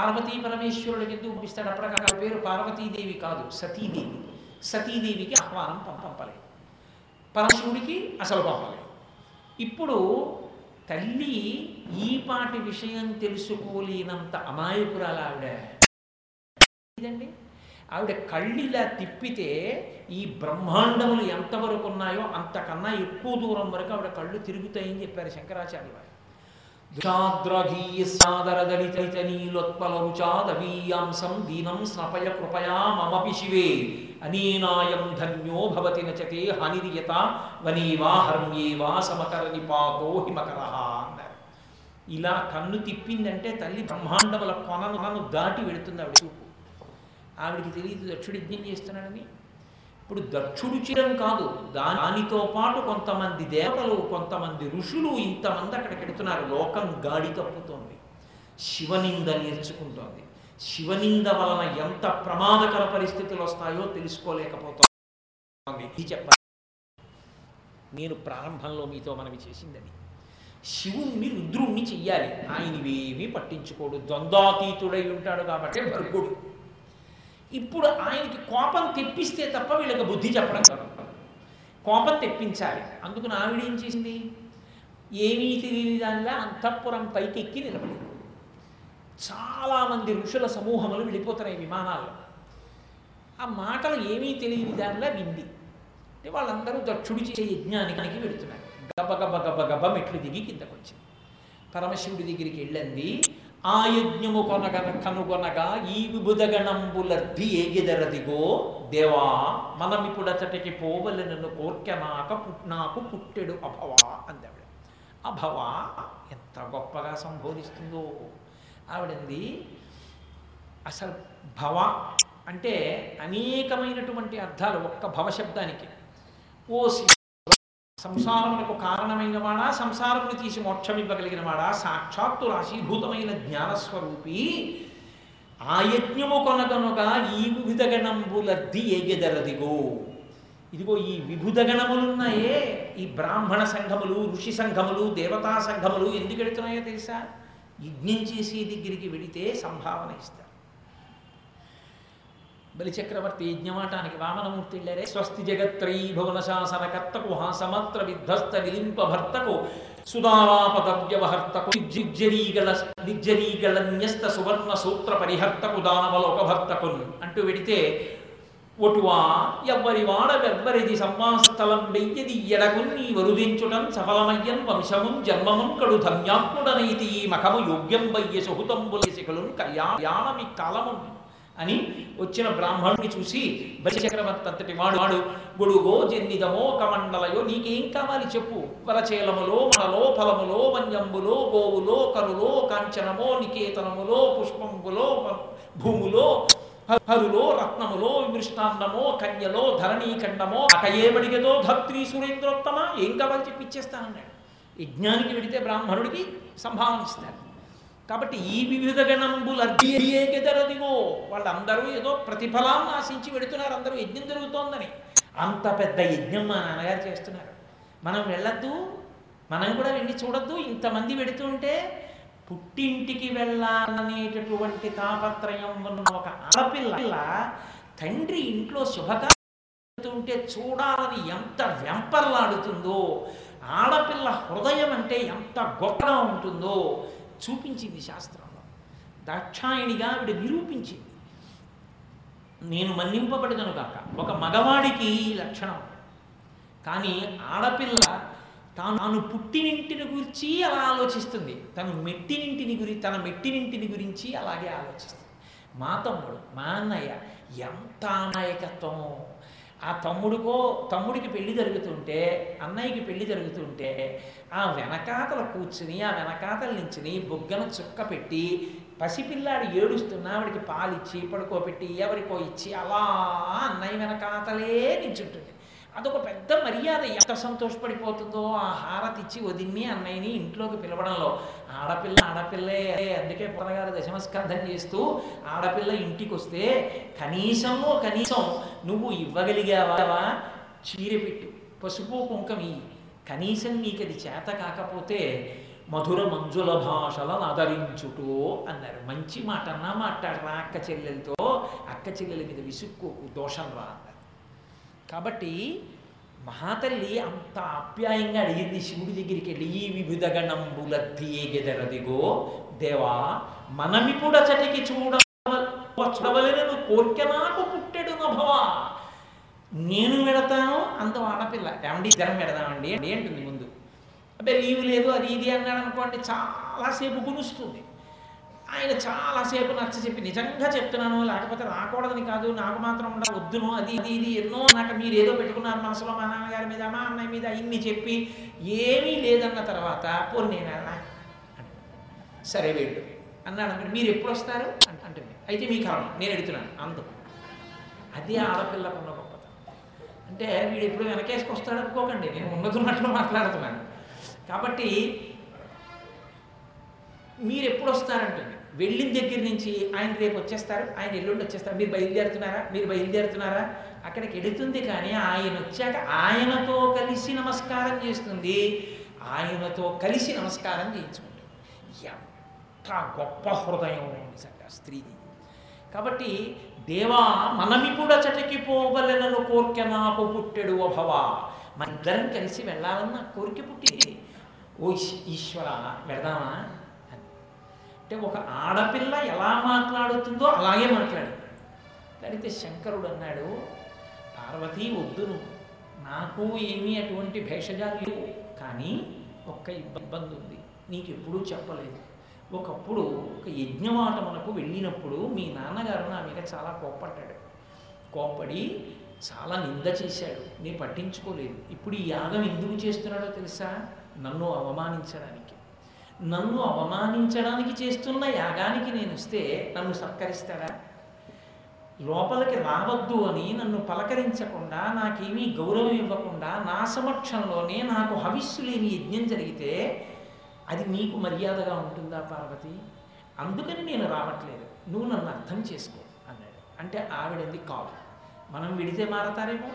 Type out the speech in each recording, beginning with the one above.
పార్వతీ పరమేశ్వరుడికి ఎందుకు పంపిస్తాడు అప్పటికక్కడ పేరు పార్వతీదేవి కాదు సతీదేవి. సతీదేవికి ఆహ్వానం పంపలేదు. పరమశివుడికి అసలు పంపలేదు. ఇప్పుడు తల్లి ఈపాటి విషయం తెలుసుకోలేనంత అమాయకురాలు ఆవిడ. ఇదండి ఆవిడ కళ్ళిలా తిప్పితే ఈ బ్రహ్మాండములు ఎంతవరకు ఉన్నాయో అంతకన్నా ఎక్కువ దూరం వరకు ఆవిడ కళ్ళు తిరుగుతాయని చెప్పారు శంకరాచార్య వారు. దుషాద్రగీయసాదరదలితనీలోత్పలరుచాదవీయాంసం దీనం స్నపయ కృపయా మమపి శివే అనీనాయం ధన్యో భవతి నచతే హనిరియత వనీవా హర్మ్యేవా సమకర నిపాతో హిమకర అన్నారు ఇలా కన్ను తిప్పిందంటే తల్లి బ్రహ్మాండముల కొనను దాటి వెళుతుంది ఆవిడ చూపు. ఆవిడికి తెలియదు దక్షుడు యజ్ఞం చేస్తున్నాడని? ఇప్పుడు దక్షుడు చిరం కాదు. దానితో పాటు కొంతమంది దేవతలు కొంతమంది ఋషులు ఇంతమంది అక్కడికి వెళుతున్నారు లోకం గాడి తప్పుతోంది. శివనింద నేర్చుకుంటోంది. శివనింద వలన ఎంత ప్రమాదకర పరిస్థితులు వస్తాయో తెలుసుకోలేకపోతుంది. ఇది చెప్పాలి. నేను ప్రారంభంలో మీతో మనవి చేసిందని. శివుణ్ణి రుద్రుణ్ణి చెయ్యాలి. ఆయనవేమీ పట్టించుకోడు. ద్వంద్వాతీతుడై ఉంటాడు కాబట్టి భర్గుడు. ఇప్పుడు ఆయనకి కోపం తెప్పిస్తే తప్ప వీళ్ళకి బుద్ధి చెప్పడం కాదు. కోపం తెప్పించాలి. అందుకు ఆవిడ ఏం చేసింది? ఏమీ తెలియని దానిలా అంతఃపురం పైకి ఎక్కి నిలబడింది. చాలామంది ఋషుల సమూహములు వెళ్ళిపోతున్నాయి విమానాల్లో. ఆ మాటలు ఏమీ తెలియని దానిలా వింది. అంటే వాళ్ళందరూ దక్షుడి చేసే యజ్ఞానికి వెళుతున్నారు. గబ గబ గబ గబ మెట్లు దిగి కిందకు వచ్చింది పరమశివుడి దగ్గరికి వెళ్ళండి. ఆ యజ్ఞము కొనగన కనుగొనగా ఈ విబుధగణంబులర్ధి ఏగిదరదిగో దేవా మనమిప్పుడతటికి పోవలెనను కోర్కెనాక పుట్నాకు పుట్టెడు అభవా అందావిడ. అభవా ఎంత గొప్పగా సంబోధిస్తుందో. ఆవిడంది అసలు భవ అంటే అనేకమైనటువంటి అర్థాలు ఒక్క భవ శబ్దానికి. ఓ శివ సంసారమునకు కారణమైన వాడా సంసారమును తీసి మోక్షం ఇవ్వగలిగిన వాడా? సాక్షాత్తు రాశీభూతమైన జ్ఞానస్వరూపి. ఆ యజ్ఞము కొనగనుగా ఈ వివిధగణంబులద్ది ఎగెదరదిగో ఇదిగో ఈ విభుధగణములున్నాయే ఈ బ్రాహ్మణ సంఘములు ఋషి సంఘములు దేవతా సంఘములు ఎందుకు వెళుతున్నాయో తెలుసా? యజ్ఞం చేసే దగ్గరికి వెడితే సంభావన ఇస్తారు. బలిచక్రవర్తి యజ్ఞమాటానికి వామనమూర్తి వెళ్ళారే స్వస్తి జగత్రయీ భువన శాసనకర్తకు హాసమంత్ర విధ్వస్త విలింప భర్తకు సుదారాపదవ్యవహర్తకు నిర్జరీగల దిగ్జరీగళన్యస్త సువర్ణ సూత్ర పరిహర్తకు దానవలోక భర్తకు అంటూ వెడితే ఒటువా ఎవ్వరి వాడవెవ్వరిది సంవాసస్థలం వెయ్యది ఎడకున్ నీ వరుదించుటం సఫలమయ్యం వంశముం జన్మముం కడు ధన్యాత్ముడనైతి ఈ మఖము యోగ్యం వయ్య సుహుతంబుల శిఖలున్ కళ్యాణమి కాలము అని వచ్చిన బ్రాహ్మణుడిని చూసి బలిచక్రవర్తి అంతటి వాడు వాడు గొడుగో జన్నిదమో కమండలయో నీకేం కావాలి చెప్పు? వరచేలములో మనలో ఫలములో వన్యంబులో గోవులో కరులో కాంచనమో నికేతనములో పుష్పంబులో భూములో హరులో రత్నములో విమృష్టాన్నమో కన్యలో ధరణీఖండమో అకయేమడిగదో ధత్రి సురేంద్రోత్తమ ఏం కావాలి చెప్పి ఇచ్చేస్తానన్నాడు. యజ్ఞానికి వెడితే బ్రాహ్మణుడికి సంభావన ఇస్తాడు. కాబట్టి ఈ వివిధ గణంబులు అర్ధీయగెదరదిగో వాళ్ళందరూ ఏదో ప్రతిఫలాన్ని ఆశించి పెడుతున్నారు అందరూ యజ్ఞం జరుగుతోందని. అంత పెద్ద యజ్ఞం మా నాన్నగారు చేస్తున్నారు. మనం వెళ్ళొద్దు మనం కూడా వెళ్ళి చూడొద్దు ఇంతమంది పెడుతుంటే పుట్టింటికి వెళ్ళాలనేటటువంటి తాపత్రయం ఉన్న ఒక ఆడపిల్ల తండ్రి ఇంట్లో శుభకార్యం చూడాలని ఎంత వెంపర్లాడుతుందో ఆడపిల్ల హృదయం అంటే ఎంత గొప్పగా ఉంటుందో చూపించింది శాస్త్రంలో. దాక్షాయణిగా ఆవిడ నిరూపించింది. నేను మన్నింపబడదను కాక ఒక మగవాడికి ఈ లక్షణం. కానీ ఆడపిల్ల తాను పుట్టినింటిని గురించి అలా ఆలోచిస్తుంది. తను మెట్టినింటిని గురి తన మెట్టినింటిని గురించి అలాగే ఆలోచిస్తుంది. మా తమ్ముడు మా అన్నయ్య ఎంత అమాయకత్వం ఆ తమ్ముడికో తమ్ముడికి పెళ్ళి జరుగుతుంటే అన్నయ్యకి పెళ్ళి జరుగుతుంటే ఆ వెనకాతల కూర్చుని ఆ వెనకాతల నుంచి బొగ్గన చుక్క పెట్టి పసిపిల్లాడు ఏడుస్తున్నా ఆవిడికి పాలిచ్చి పడుకోబెట్టి ఎవరికో ఇచ్చి అలా అన్నయ్య వెనకాతలే నించుంటుంది. అదొక పెద్ద మర్యాద. ఎంత సంతోషపడిపోతుందో ఆ హారతి ఇచ్చి వదిన్ని అన్నయ్యని ఇంట్లోకి పిలవడంలో. ఆడపిల్ల ఆడపిల్లే. అందుకే పురగారు దశమస్కంధం చేస్తూ ఆడపిల్ల ఇంటికి వస్తే కనీసము కనీసం నువ్వు ఇవ్వగలిగావా? చీరపెట్టు పసుపు కుంకం కనీసం నీకు అది చేత కాకపోతే మధుర మంజుల భాషలను ఆదరించుటో అన్నారు. మంచి మాట అన్నా మాట్లాడరా అక్క చెల్లెలతో. అక్క చెల్లెల మీద విసుక్కోకు. దోషం రా అన్నారు. కాబట్టి మహాతల్లి అంత ఆప్యాయంగా అడిగింది శివుడి దగ్గరికి వెళ్ళి ఈ వివిధ గణంబుల తీయగెదరదిగో దేవా మనమిపుడచటికి చూడ చూడవలను కోరిక నాకు పుట్టెడు నభవా నేను వెడతాను అంత ఆడపిల్ల. ఏమండి ఇద్దరం పెడదామండి అండి అంటుంది ముందు. అబ్బాయి లీవ్ లేదు అది ఇది అన్నాడు అనుకోండి చాలాసేపు గునుస్తుంది. ఆయన చాలాసేపు నచ్చ చెప్పి నిజంగా చెప్తున్నాను లేకపోతే రాకూడదని కాదు నాకు మాత్రం ఉండ వద్దును అది ఇది ఇది ఎన్నో నాకు మీరు ఏదో పెట్టుకున్నారు మనసులో మా నాన్నగారి మీద మా అన్నయ్య మీద ఇన్ని చెప్పి ఏమీ లేదన్న తర్వాత పోనీ నేను సరే వెళ్ళు. అన్నాడు అనుకోండి మీరు ఎప్పుడు వస్తారు? అంట- అంటుంది. అయితే మీ కారణం నేను ఎడుతున్నాను అందుకు. అది ఆడపిల్లకున్న గొప్పతనం. అంటే వీడు ఎప్పుడు వెనకేసుకొస్తాడు అనుకోకండి నేను ఉన్నతున్నట్లు మాట్లాడుతున్నాను. కాబట్టి మీరు ఎప్పుడు వస్తారంటుంది. వెళ్ళిన దగ్గర నుంచి ఆయన రేపు వచ్చేస్తారు ఆయన ఎల్లుండి వచ్చేస్తారు. మీరు బయలుదేరుతున్నారా? మీరు బయలుదేరుతున్నారా? అక్కడికి ఎడుతుంది కానీ ఆయన వచ్చాక ఆయనతో కలిసి నమస్కారం చేస్తుంది. ఆయనతో కలిసి నమస్కారం చేయించుకుంటుంది. ఎంత గొప్ప హృదయం నిజంగా స్త్రీది. కాబట్టి దేవా మనమిప్పుడు అచటికి పోవలెనను కోరిక నాకు పుట్టెడు అభవ మన ఇద్దరం కలిసి వెళ్ళాలని కోరిక పుట్టింది. ఓ ఈశ్వర వెళదామా? అంటే ఒక ఆడపిల్ల ఎలా మాట్లాడుతుందో అలాగే మాట్లాడింది అయితే శంకరుడు అన్నాడు పార్వతీ వద్దును నాకు ఏమీ అటువంటి భేషజాలు లేవు. కానీ ఒక్క ఇబ్బంది ఉంది. నీకు ఎప్పుడూ చెప్పలేదు. ఒకప్పుడు ఒక యజ్ఞవాటమునకు వెళ్ళినప్పుడు మీ నాన్నగారు నా మీద చాలా కోప్పడ్డాడు. కోప్పడి చాలా నింద చేశాడు. నేను పట్టించుకోలేదు. ఇప్పుడు ఈ యాగం ఎందుకు చేస్తున్నాడో తెలుసా? నన్ను అవమానించడానికి. నన్ను అవమానించడానికి చేస్తున్న యాగానికి నేను వస్తే నన్ను సత్కరిస్తాడా? లోపలికి రావద్దు అని నన్ను పలకరించకుండా నాకేమీ గౌరవం ఇవ్వకుండా నా సమక్షంలోనే నాకు హవిస్సు లేని యజ్ఞం జరిగితే అది నీకు మర్యాదగా ఉంటుందా పార్వతి? అందుకని నేను రావట్లేదు. నువ్వు నన్ను అర్థం చేసుకో అన్నాడు. అంటే ఆవిడంది కాదు. మనం విడితే మారతారేమో.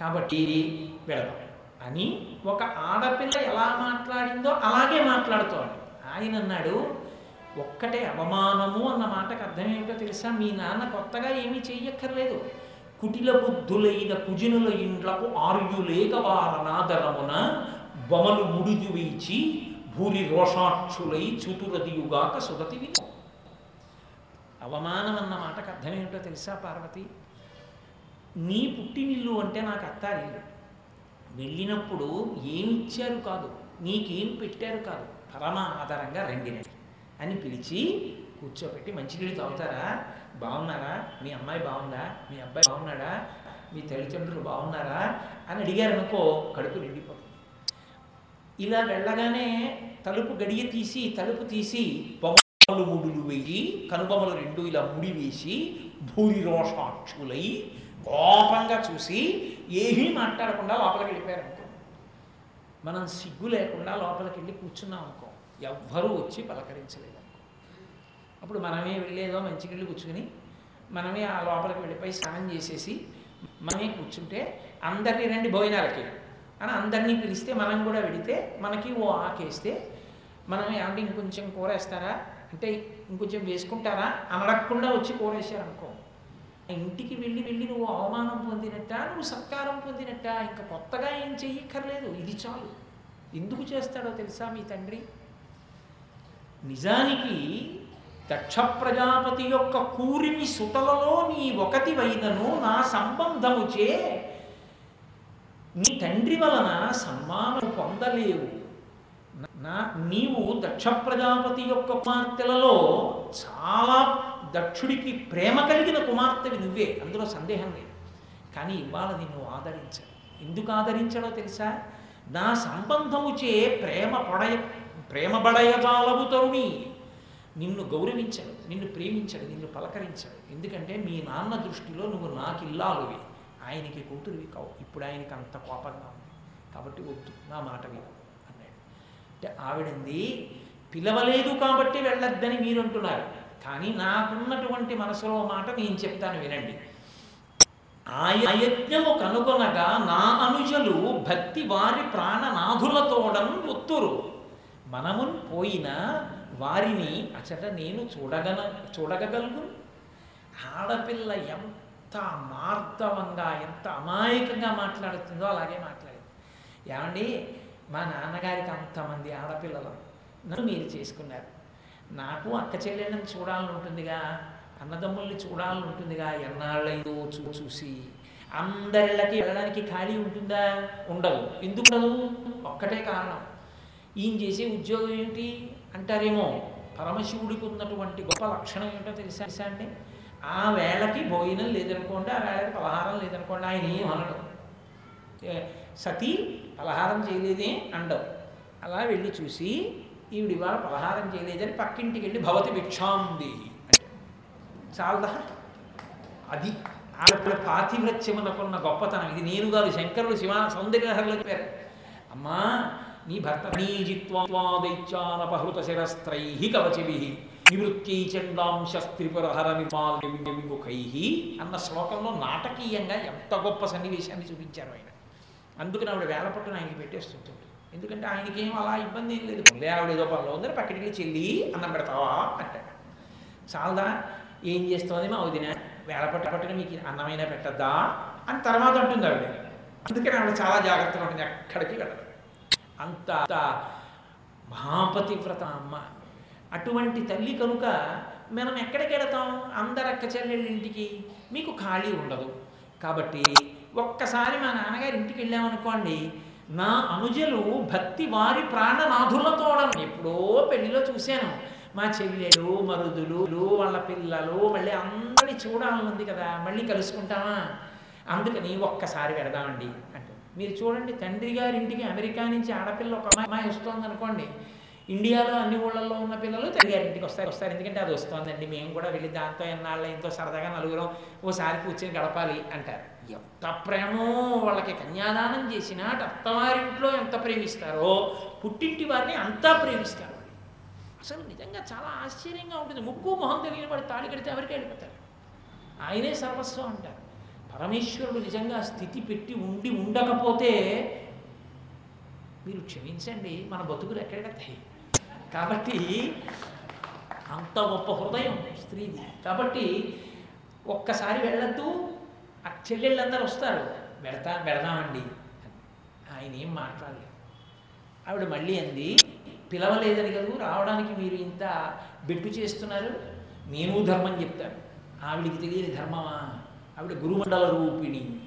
కాబట్టి వెళదాం అని ఒక ఆడపిల్ల ఎలా మాట్లాడిందో అలాగే మాట్లాడుతోంది. ఆయన అన్నాడు ఒక్కటే అవమానము అన్న మాటకు అర్థమేమిటో తెలుసా? మీ నాన్న కొత్తగా ఏమీ చెయ్యక్కర్లేదు. కుటిల బుద్ధులైన కుజనుల ఇండ్లకు ఆర్యులేక వారనాదరమున బొమలు ముడిది వీచి భూరి రోషాక్షులై చుతురదియుగాక సుగతి విను. అవమానం అన్న మాటకు అర్థమేమిటో తెలుసా పార్వతి? నీ పుట్టినిల్లు అంటే నాకు అత్తారిల్లు. వెళ్ళినప్పుడు ఏమిచ్చారు కాదు. నీకేం పెట్టారు కాదు. పరమ ఆధారంగా రండినది అని పిలిచి కూర్చోబెట్టి మంచినీళ్ళు తాగుతారా? బాగున్నారా? మీ అమ్మాయి బాగుందా? మీ అబ్బాయి బాగున్నాడా? మీ తల్లిదండ్రులు బాగున్నారా? అని అడిగారనుకో కడుపు నిండిపోతుంది. ఇలా వెళ్ళగానే తలుపు గడియ తీసి తలుపు తీసి బొమ్మలు ముడులు వెయ్యి కనుబొమ్మలు రెండు ఇలా ముడి వేసి భూరి రోషాక్షులై కోపంగా చూసి ఏమీ మాట్లాడకుండా లోపలికి వెళ్ళిపోయారు అనుకో మనం సిగ్గు లేకుండా లోపలికి వెళ్ళి కూర్చున్నాం అనుకో ఎవ్వరూ వచ్చి పలకరించలేదు అనుకో అప్పుడు మనమే వెళ్ళేదో మంచి నీళ్ళు కూర్చుని మనమే ఆ లోపలికి వెళ్ళిపోయి స్నానం చేసేసి మనమే కూర్చుంటే అందరినీ రండి భోజనాలకి అని అందరినీ పిలిస్తే మనం కూడా వెడితే మనకి ఓ ఆకేస్తే మనం ఏమంటే ఇంకొంచెం కూర వేస్తారా అంటే ఇంకొంచెం వేసుకుంటారా? అనడకుండా వచ్చి కూర వేసారనుకో ఇంటికి వెళ్ళి వెళ్ళి నువ్వు అవమానం పొందినట్ట నువ్వు సత్కారం పొందినట్ట ఇంకా కొత్తగా ఏం చెయ్యక్కర్లేదు ఇది చాలు. ఎందుకు చేస్తాడో తెలుసా మీ తండ్రి? నిజానికి దక్ష ప్రజాపతి యొక్క కూరిమి సుతలలో నీ ఒకటి వైనను నా సంబంధముచే నీ తండ్రి వలన సన్మానం పొందలేవు. నా నీవు దక్ష ప్రజాపతి యొక్క కుమార్తెలలో చాలా దక్షుడికి ప్రేమ కలిగిన కుమార్తెవి నువ్వే. అందులో సందేహం లేదు. కానీ ఇవాళ నిన్ను ఆదరించాలి ఎందుకు ఆదరించాలో తెలుసా? నా సంబంధముచే ప్రేమ పడయ ప్రేమ బడయజాలవు తరుణి నిన్ను గౌరవించాడు నిన్ను ప్రేమించాడు నిన్ను పలకరించాడు ఎందుకంటే మీ నాన్న దృష్టిలో నువ్వు నాకు ఇల్లాలువి ఆయనకి కూతురువి కావు. ఇప్పుడు ఆయనకి అంత కోపంగా ఉంది. కాబట్టి వద్దు నా మాట విను అన్నాడు. అంటే ఆవిడంది పిలవలేదు కాబట్టి వెళ్ళొద్దని మీరు అంటున్నారు కానీ నాకున్నటువంటి మనసులో మాట నేను చెప్తాను వినండి. ఆయజ్ఞము కనుగొనగా నా అనుజలు భక్తి వారి ప్రాణనాథులతోడం ఒత్తురు మనమున్ పోయిన వారిని అచట నేను చూడగన చూడగలను. ఆడపిల్ల ఎంత మార్దవంగా ఎంత అమాయకంగా మాట్లాడుతుందో అలాగే మాట్లాడింది. ఏమండి? మా నాన్నగారికి అంతమంది ఆడపిల్లలు నన్ను మీరు చేసుకున్నారు. నాకు అక్క చెల్లెళ్ళని చూడాలని ఉంటుందిగా అన్నదమ్ముల్ని చూడాలని ఉంటుందిగా ఎన్నాళ్ళైందో చూ చూసి. అందరిళ్ళకి వెళ్ళడానికి ఖాళీ ఉంటుందా? ఉండదు ఎందుకు ఉండదు? ఒక్కటే కారణం. ఈయన చేసే ఉద్యోగం ఏమిటి అంటారేమో? పరమశివుడికి ఉన్నటువంటి గొప్ప లక్షణం ఏమిటో తెలుసా తెలుసా అండి? ఆ వేళకి భోజనం లేదనుకోండి ఆ వేళకి పలహారం లేదనుకోండి ఆయన ఏం అనడం. సతీ పలహారం చేయలేదే అండవు. అలా వెళ్ళి చూసి ఈవిడ ఇవాళ పలహారం చేయలేదని పక్కింటికి వెళ్ళి భవతి భిక్షాందేహి అంటే చాలదా అది ఆడపిల్ల పాతివ్రత్యమునకున్న గొప్పతనం. ఇది నేను కాదు శంకరుడు శివ సౌందర్యహరులు చెప్పారు. అమ్మా నీ భర్త నీజిత్వాదైత్యానపహృత శిరస్త్రై కవచిభి నివృత్తి చండాంశస్త్రిపురహర విమాలముఖై అన్న శ్లోకంలో నాటకీయంగా ఎంత గొప్ప సన్నివేశాన్ని చూపించారు ఆయన. అందుకని ఆవిడ వేలపట్టును ఆయనకి పెట్టేస్తుంటుంది. ఎందుకంటే ఆయనకి ఏం అలా ఇబ్బంది ఏం లేదు. ముందే ఆవిడ ఏదో పనిలో ఉందని పక్కడికి వెళ్ళి చెల్లి అన్నం పెడతావా? అంటాడు. చాలదా ఏం చేస్తుంది మా వదిన? వేల పట్ట పట్టున మీకు అన్నమైనా పెట్టద్దా? అని తర్వాత అంటుంది ఆవిడ. అందుకని ఆవిడ చాలా జాగ్రత్తగా ఉంటుంది ఎక్కడికి వెళ్ళదు. అంత అంత మహాపతివ్రత అమ్మ. అటువంటి తల్లి కనుక మనం ఎక్కడికి వెళతాం? అందరు అక్క చెల్లెళ్ళ ఇంటికి. మీకు ఖాళీ ఉండదు. కాబట్టి ఒక్కసారి మా నాన్నగారి ఇంటికి వెళ్ళామనుకోండి నా అనుజలు భక్తి వారి ప్రాణనాథులతోడం ఎప్పుడో పెళ్ళిలో చూశాను. మా చెల్లెలు మరుదులు వాళ్ళ పిల్లలు మళ్ళీ అందరినీ చూడాలనుంది కదా మళ్ళీ కలుసుకుంటామా? అందుకని ఒక్కసారి పెడదామండి అంటే. మీరు చూడండి తండ్రి గారి ఇంటికి అమెరికా నుంచి ఆడపిల్ల ఒక అమ్మాయి వస్తుంది అనుకోండి. ఇండియాలో అన్ని ఊళ్ళల్లో ఉన్న పిల్లలు తండ్రి గారి ఇంటికి వస్తారు వస్తారు. ఎందుకంటే అది వస్తుందండి. మేము కూడా వెళ్ళి దాంతో ఎన్నాళ్ళ ఎంతో సరదాగా నలుగురం ఓసారి కూర్చొని గడపాలి అంటారు. ఎంత ప్రేమో వాళ్ళకి కన్యాదానం చేసినా అత్తవారింట్లో ఎంత ప్రేమిస్తారో పుట్టింటి వారిని అంతా ప్రేమిస్తారు అసలు నిజంగా చాలా ఆశ్చర్యంగా ఉంటుంది. ముక్కు మొహం తెలియని వాడు తాళి కడితే ఎవరికి వెళ్ళిపోతారు? ఆయనే సర్వస్వం అంటారు. పరమేశ్వరుడు నిజంగా స్థితి పెట్టి ఉండి ఉండకపోతే మీరు క్షమించండి మన బతుకులు ఎక్కడెడతాయి కాబట్టి అంత గొప్ప హృదయం స్త్రీది. కాబట్టి ఒక్కసారి వెళ్ళద్దు ఆ చెల్లెళ్ళందరూ వస్తారు. పెడతా పెడదామండి. ఆయన ఏం మాట్లాడలేదు. ఆవిడ మళ్ళీ అంది పిలవలేదని కదూ రావడానికి మీరు ఇంత బెట్టు చేస్తున్నారు. నేను ధర్మం చెప్తాను ఆవిడికి తెలియని ధర్మమా? ఆవిడ గురుమండల రూపిణి.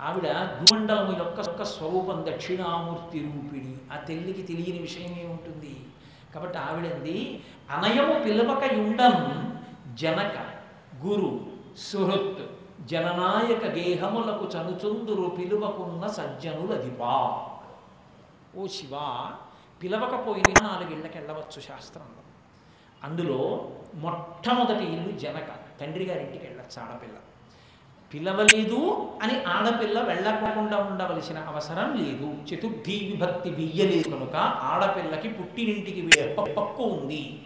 ఆవిడ గురుమండలము యొక్క యొక్క స్వరూపం దక్షిణామూర్తి రూపిణి. ఆ తల్లికి తెలియని విషయం ఏముంటుంది? కాబట్టి ఆవిడంది అనయము పిలవక యుండం జనక గురు సుహృత్ జననాయక గేహములకు చనుచుందురు పిలువకున్న సజ్జనులదిపా. ఓ శివ పిలవకపోయిన నాలుగేళ్ళకి వెళ్ళవచ్చు శాస్త్రంలో అందులో మొట్టమొదటి ఇల్లు జనక తండ్రి గారింటికి వెళ్ళచ్చు ఆడపిల్ల. పిలవలేదు అని ఆడపిల్ల వెళ్ళకుండా ఉండవలసిన అవసరం లేదు. చతుర్థి విభక్తి బియ్యలేదు కనుక ఆడపిల్లకి పుట్టినింటికి వెళ్ళే హక్కు ఉంది.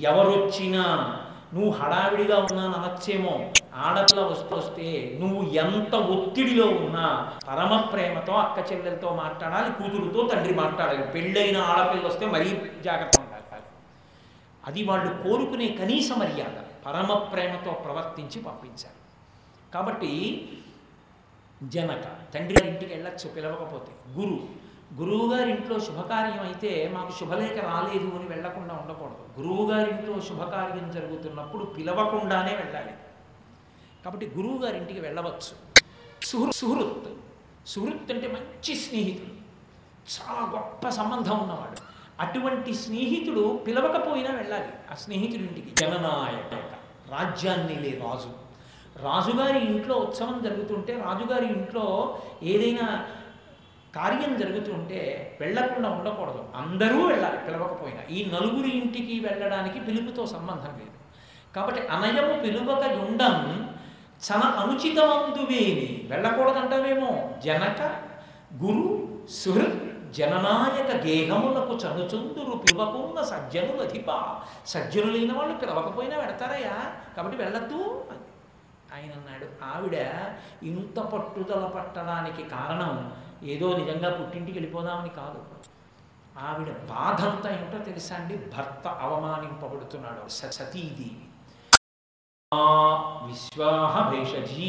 ఎవరొచ్చినా నువ్వు హడావిడిగా ఉన్నాను అనొచ్చేమో ఆడపిల్ల వస్తూ వస్తే నువ్వు ఎంత ఒత్తిడిలో ఉన్నా పరమ ప్రేమతో అక్క చెల్లెలతో మాట్లాడాలి కూతురుతో తండ్రి మాట్లాడాలి. పెళ్ళైన ఆడపిల్ల వస్తే మరీ జాగ్రత్త ఉండాలి అది వాళ్ళు కోరుకునే కనీస మర్యాద పరమ ప్రేమతో ప్రవర్తించి పంపించాలి. కాబట్టి జనక తండ్రి గారి ఇంటికి వెళ్ళచ్చు పిలవకపోతే. గురు గురువు గారింట్లో శుభకార్యం అయితే మాకు శుభలేఖ రాలేదు అని వెళ్ళకుండా ఉండకూడదు. గురువు శుభకార్యం జరుగుతున్నప్పుడు పిలవకుండానే వెళ్ళాలి. కాబట్టి గురువు గారి ఇంటికి వెళ్ళవచ్చు. సుహృ సుహృత్. సుహృత్ అంటే మంచి స్నేహితుడు. చాలా గొప్ప సంబంధం ఉన్నవాడు. అటువంటి స్నేహితుడు పిలవకపోయినా వెళ్ళాలి. ఆ స్నేహితుడి ఇంటికి జననాయక రాజ్యాన్ని లే రాజు. రాజుగారి ఇంట్లో ఉత్సవం జరుగుతుంటే రాజుగారి ఇంట్లో ఏదైనా కార్యం జరుగుతుంటే వెళ్ళకుండా ఉండకూడదు. అందరూ వెళ్ళాలి పిలవకపోయినా. ఈ నలుగురి ఇంటికి వెళ్ళడానికి పిలుపుతో సంబంధం లేదు. కాబట్టి అనయము పిలువక ఉండం చాలా అనుచితమందువేని వెళ్ళకూడదంటావేమో? జనక గురు సుహృత్ జననాయక గేహములకు చనుచుందురు పిలవకున్న సజ్జనులు అధిప. సజ్జనులైన వాళ్ళు పిలవకపోయినా వెడతారయ్యా కాబట్టి వెళ్ళద్దు అని ఆయన అన్నాడు ఆవిడ ఇంత పట్టుదల పట్టడానికి కారణం ఏదో నిజంగా పుట్టింటికి వెళ్ళిపోదామని కాదు. ఆవిడ బాధంతా ఏంటో తెలుసా అండి? భర్త అవమానింపబడుతున్నాడు. స- సతీదేవి. విశ్వాహ భేషజీ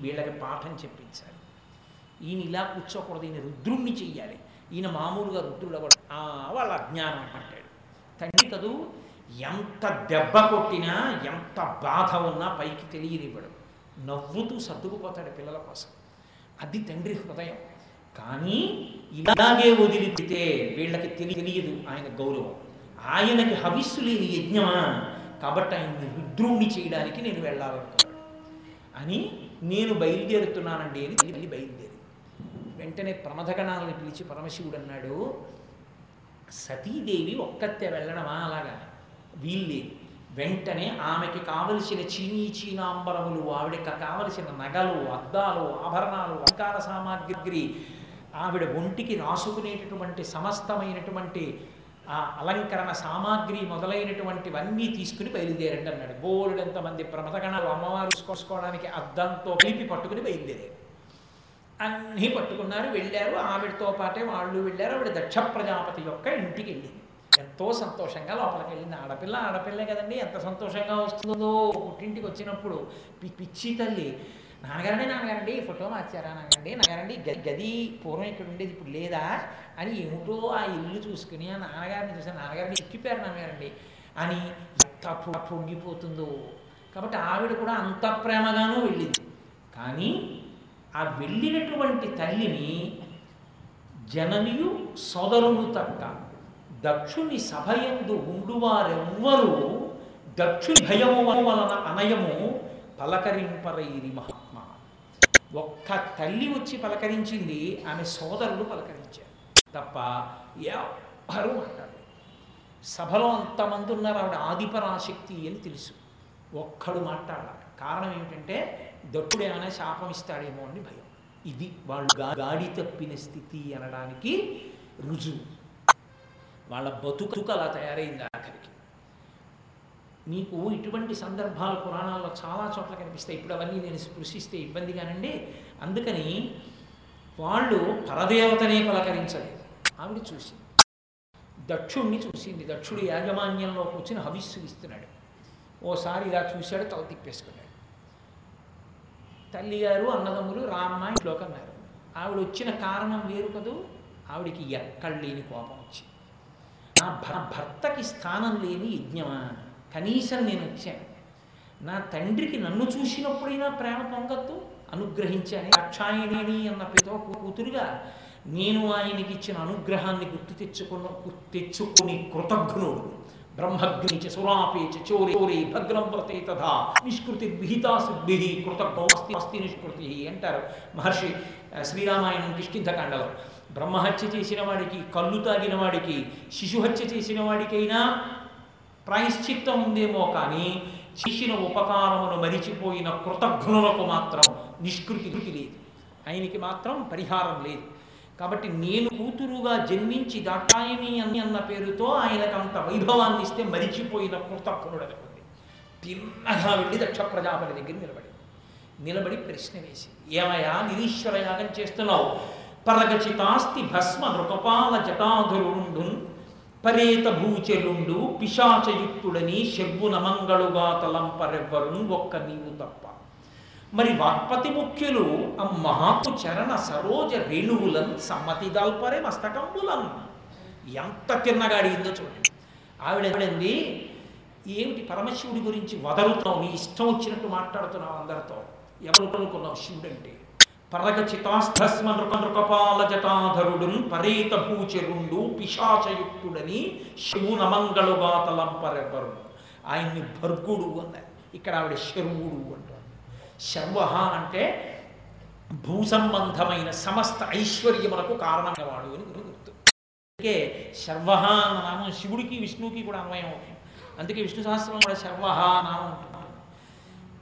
వీళ్ళకి పాఠం చెప్పించాలి. ఈయన ఇలా కూర్చోకూడదు ఈయన రుద్రుణ్ణి చెయ్యాలి. ఈయన మామూలుగా రుద్రుడు అవ్వడు ఆ, వాళ్ళ అజ్ఞానం అంటాడు. తండ్రి కదూ ఎంత దెబ్బ కొట్టినా ఎంత బాధ ఉన్నా పైకి తెలియనివ్వడు నవ్వుతూ సర్దుకుపోతాడు పిల్లల కోసం. అది తండ్రి హృదయం. కానీ ఇలాగే వదిలిపితే వీళ్ళకి తెలియదు ఆయన గౌరవం. ఆయనకి హవిస్సు లేని యజ్ఞమా? కాబట్టి ఆయన్ని రుద్రుణ్ణి చేయడానికి నేను వెళ్ళాలనుకున్నాడు అని నేను బయలుదేరుతున్నానండి అని వెళ్ళి బయలుదేరి వెంటనే ప్రమథగణాలను పిలిచి పరమశివుడు అన్నాడు సతీదేవి ఒక్కతే వెళ్ళడమా అలాగా? వీల్లేదు. వెంటనే ఆమెకి కావలసిన చీనీ చీనాంబరములు ఆవిడకి కావలసిన నగలు అద్దాలు ఆభరణాలు అలంకార సామాగ్రి ఆవిడ ఒంటికి రాసుకునేటటువంటి సమస్తమైనటువంటి ఆ అలంకరణ సామాగ్రి మొదలైనటువంటివన్నీ తీసుకుని బయలుదేరండి అన్నాడు. బోలుడెంతమంది మంది అమ్మవారు కోసుకోవడానికి అద్దంతో కలిపి పట్టుకుని బయలుదేరారు. అన్నీ పట్టుకున్నారు వెళ్ళారు. ఆవిడతో పాటే వాళ్ళు వెళ్ళారు. ఆవిడ దక్ష ప్రజాపతి యొక్క ఇంటికి వెళ్ళింది. ఎంతో సంతోషంగా లోపలికి వెళ్ళింది. ఆడపిల్ల ఆడపిల్లే కదండి ఎంత సంతోషంగా వస్తుందో. పుట్టింటికి వచ్చినప్పుడు పి- పిచ్చి తల్లి నాన్నగారండి నాన్నగారండి ఫోటో మార్చారా నాన్నగారండి? నాన్నగారండి గది పూర్వం ఇక్కడ ఉండేది ఇప్పుడు లేదా? అని ఏమిటో ఆ ఇల్లు చూసుకుని ఆ నాన్నగారిని చూసి నాన్నగారిని ఎక్కిపోయారు నాన్నగారండి. అని ఎంత పొంగిపోతుందో. కాబట్టి ఆవిడ కూడా అంత ప్రేమగానూ వెళ్ళింది. కానీ ఆ వెళ్ళినటువంటి తల్లిని జననియు సోదరులు తప్ప దక్షుని సభయందు ఉండువారెవ్వరూ దక్షుని భయము వలన అనయము పలకరింపరైరి మహా ఒక్క తల్లి వచ్చి పలకరించింది ఆమె సోదరులు పలకరించారు. తప్ప ఎవరు మాట్లాడలేదు. సభలో అంతమంది ఉన్నారు ఆవిడ ఆదిపరాశక్తి అని తెలుసు. ఒక్కడు మాట్లాడాలి. కారణం ఏమిటంటే దట్టుడు ఏమైనా శాపం ఇస్తాడేమో అని భయం. ఇది వాళ్ళు గాడి తప్పిన స్థితి అనడానికి రుజువు. వాళ్ళ బతుకు అలా తయారైంది? మీకు ఇటువంటి సందర్భాలు పురాణాల్లో చాలా చోట్ల కనిపిస్తాయి. ఇప్పుడు అవన్నీ నేను స్పృశిస్తే ఇబ్బంది కానండి అందుకని వాళ్ళు పరదేవతనే పలకరించలేదు. ఆవిడ చూసింది. దక్షుణ్ణి చూసింది. దక్షుడు యాజమాన్యంలో కూర్చుని హవిస్సు ఇస్తున్నాడు. ఓసారి ఇలా చూశాడు తల తిప్పేసుకున్నాడు. తల్లిగారు అన్నదమ్ములు రామ్మ ఇంట్లోకి అన్నారు ఆవిడ వచ్చిన కారణం వేరు కదూ? ఆవిడికి ఎక్కడ లేని కోపం వచ్చింది. నా భ- భర్తకి స్థానం లేని యజ్ఞమా కనీసం నేను వచ్చాను. నా తండ్రికి నన్ను చూసినప్పుడైనా ప్రేమ పొంగత్తు అనుగ్రహించాను అక్షాయణి అన్న పితో కూతురుగా నేను ఆయనకి ఇచ్చిన అనుగ్రహాన్ని గుర్తు తెచ్చుకున్న తెచ్చుకుని కృతజ్ఞుడు. బ్రహ్మగ్ని చ సురాపే చోరే చోరే భగ్నం వ్రతే తథా. నిష్కృతి విహితా సిద్ధి కృతజ్ఞో అస్తి అస్తి నిష్కృతి అంటారు మహర్షి శ్రీరామాయణం కిష్కింధకాండలో. బ్రహ్మహత్య చేసిన వాడికి కళ్ళు తాగిన వాడికి శిశుహత్య చేసిన వాడికైనా ప్రాయశ్చిత్తం ఉందేమో కానీ చేసిన ఉపకారమును మరిచిపోయిన కృతజ్ఞులకు మాత్రం నిష్కృతి లేదు. ఆయనకి మాత్రం పరిహారం లేదు. కాబట్టి నేను కూతురుగా జన్మించి దాటాయని అని అన్న పేరుతో ఆయనకు అంత వైభవాన్ని ఇస్తే మరిచిపోయిన కృతజ్ఞుడు అనుకుంది తిన్నగా వెళ్ళి దక్ష ప్రజాపతి దగ్గర నిలబడి నిలబడి ప్రశ్న వేసి ఏమయా నిరీశ్వర యాగం చేస్తున్నావు? పరగచితాస్తి భస్మ నృకపాల జటాధురుండు పరేత భూచెలుండు పిశాచయుక్తుడని శవ్వున మంగళుగా తలంపరెవ్వరు ఒక్క నీవు తప్ప. మరి వాక్పతి ముఖ్యులు ఆ మహాకు చరణ సరోజ రేణువులన్ సమ్మతి దాల్పరే మస్తకంబులను. ఎంత తిన్నగా అడిగిందో చూడండి. ఆవిడ ఎవడండి ఏమిటి పరమశివుడి గురించి వదలుతావు నీ ఇష్టం వచ్చినట్టు మాట్లాడుతున్నావు అందరితో. ఎవరు కొనుక్కున్నావు? శివుడు అంటే పరగచితాస్థస్మ నృక నృకపాల జటాధరుడున్ పరేత భూచరుండు పిశాచయుక్తుడని శివునమంగళుగా తలంపరెవరు ఆయన్ని భర్గుడు అన్నారు. ఇక్కడ ఆవిడ శర్వుడు అంటారు. శర్వ అంటే భూ సంబంధమైన సమస్త ఐశ్వర్యములకు కారణమైనవాడు అని గుర్తు. అందుకే శర్వ అన్న నామం శివుడికి విష్ణువుకి కూడా అన్వయం అవుతుంది. అందుకే విష్ణు సహస్రం కూడా శర్వ నామం ఉంటుంది.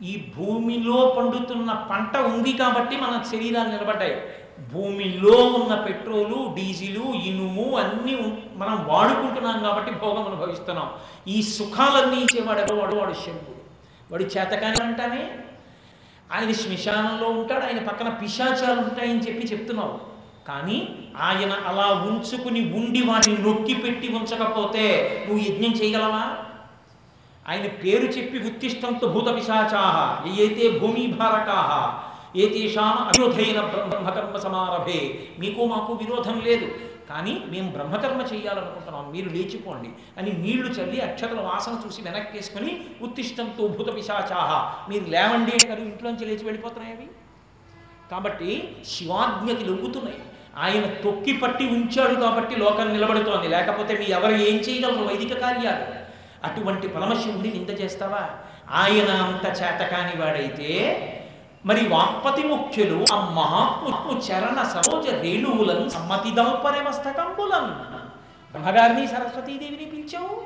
ఈ భూమిలో పండుతున్న పంట ఉంది కాబట్టి మన శరీరాలు నిలబడ్డాయి. భూమిలో ఉన్న పెట్రోలు డీజిలు ఇనుము అన్నీ మనం వాడుకుంటున్నాం కాబట్టి భోగం అనుభవిస్తున్నాం. ఈ సుఖాలన్నీ ఇచ్చేవాడు ఎవరు? వాడు వాడు శంభుడు. వాడు చేతకాని అంటానే? ఆయన శ్మశానంలో ఉంటాడు ఆయన పక్కన పిశాచాలు ఉంటాయని చెప్పి చెప్తున్నావు. కానీ ఆయన అలా ఉంచుకుని ఉండి వాటిని నొక్కి పెట్టి ఉంచకపోతే నువ్వు యజ్ఞం చేయగలవా? ఆయన పేరు చెప్పి ఉత్తిష్టంతో భూత పిశాచాహ ఏతే భూమి భారకాహ ఏతేషాం అయోధైన బ్రహ్మకర్మ సమారభే మీకు మాకు విరోధం లేదు. కానీ మేము బ్రహ్మకర్మ చేయాలనుకుంటున్నాం మీరు లేచిపోండి అని నీళ్ళు చల్లి అక్షతల వాసన చూసి వెనక్కేసుకుని ఉత్తిష్టంతో భూత పిశాచాహ మీరు లేవండి అంటారు ఇంట్లోంచి లేచి వెళ్ళిపోతున్నాయి అవి. కాబట్టి శివాజ్ఞకి లొంగుతున్నాయి. ఆయన తొక్కి పట్టి ఉంచాడు కాబట్టి లోకం నిలబడుతోంది. లేకపోతే మీ ఎవరు ఏం చేయగలరు? వైదిక కార్యాలు. అటువంటి పరమశివుని నింద చేస్తావా? ఆయన అంత చేతకాని వాడైతే మరి వాక్పతి ముఖ్యులు ఆ మహాత్ము చరణ సరోజ రేణువులను సమ్మతి దల్పరే బ్రహ్మగారిని సరస్వతీదేవిని పిలిచావు?